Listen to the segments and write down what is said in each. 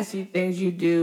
nasty things you do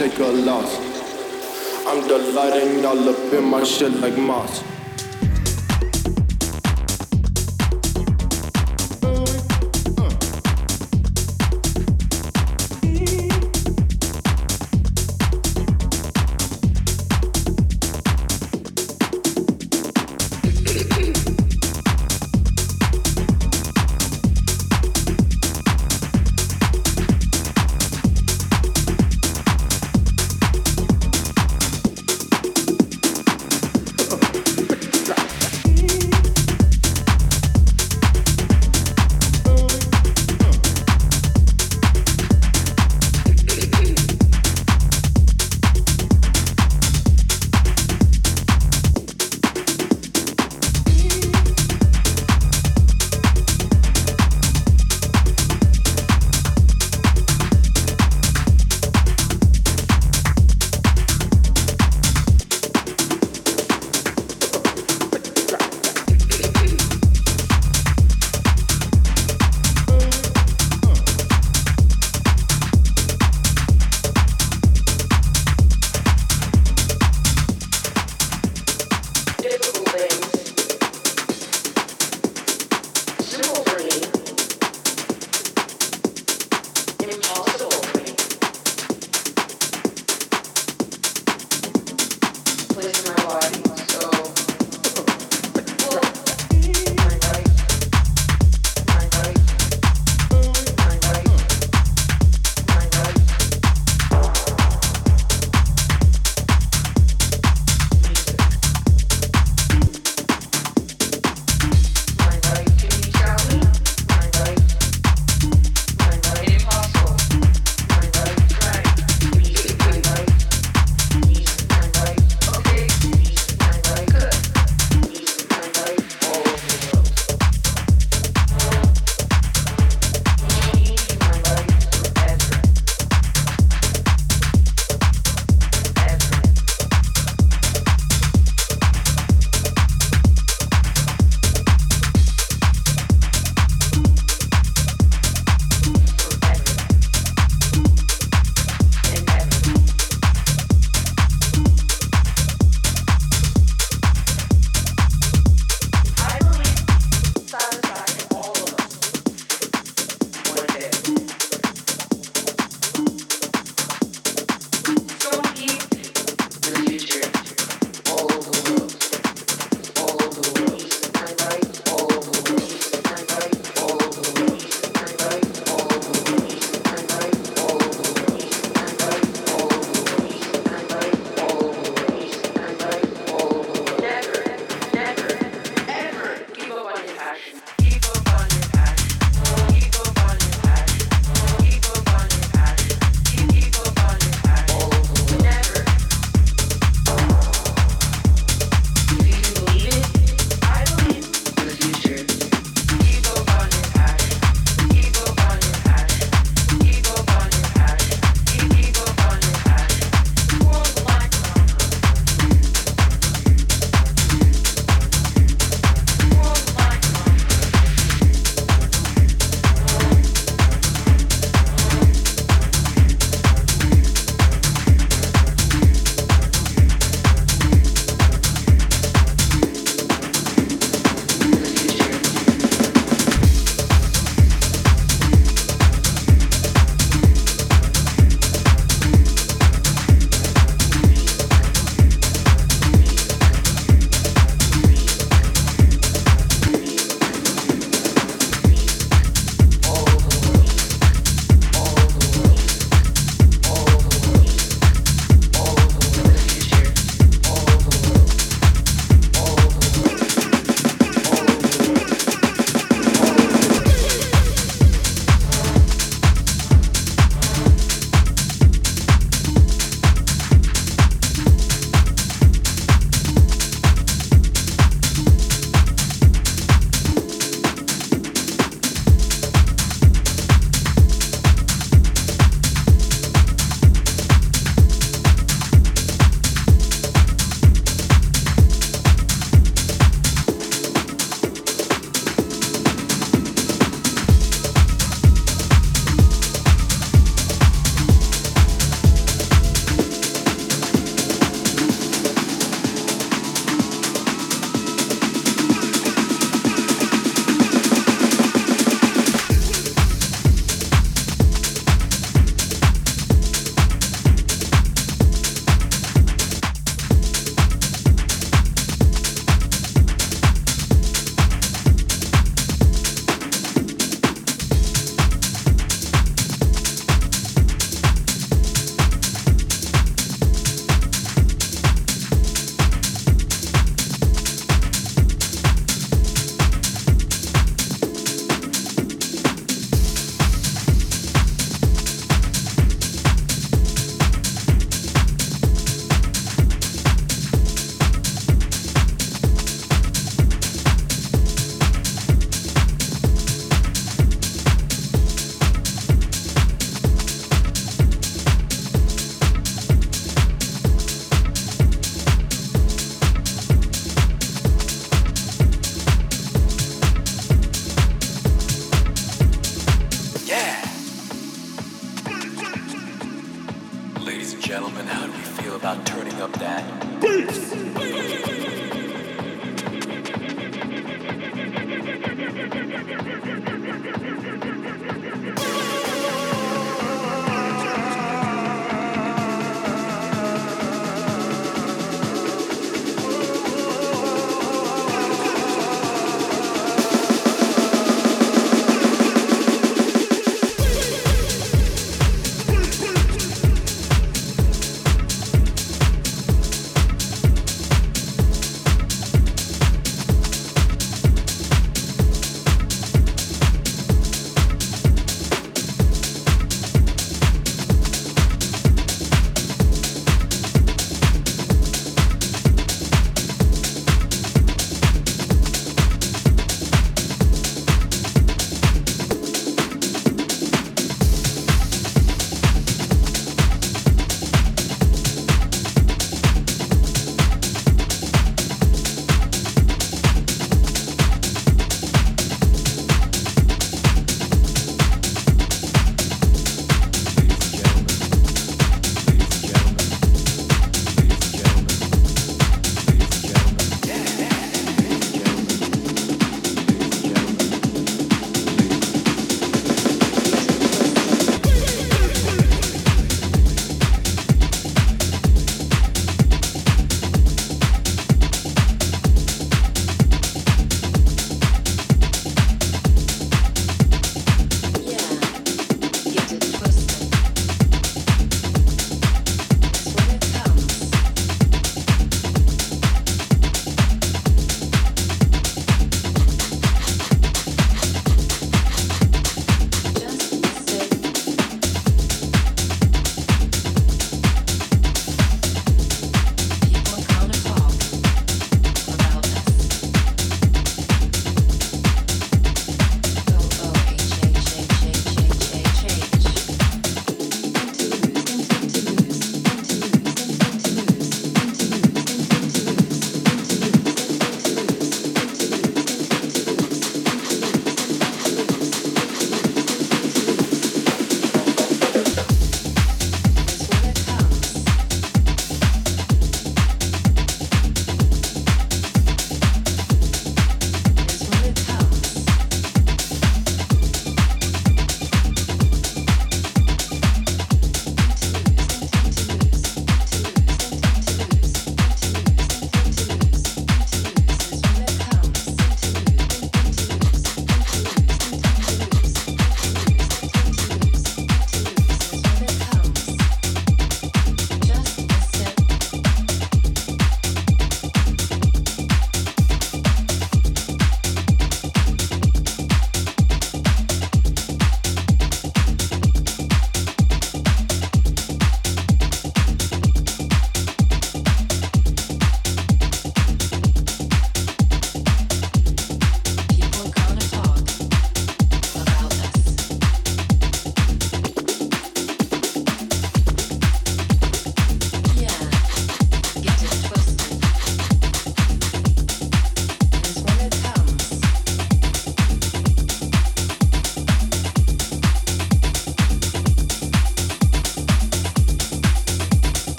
take a loss. I'm delighting all up in my shit like moss.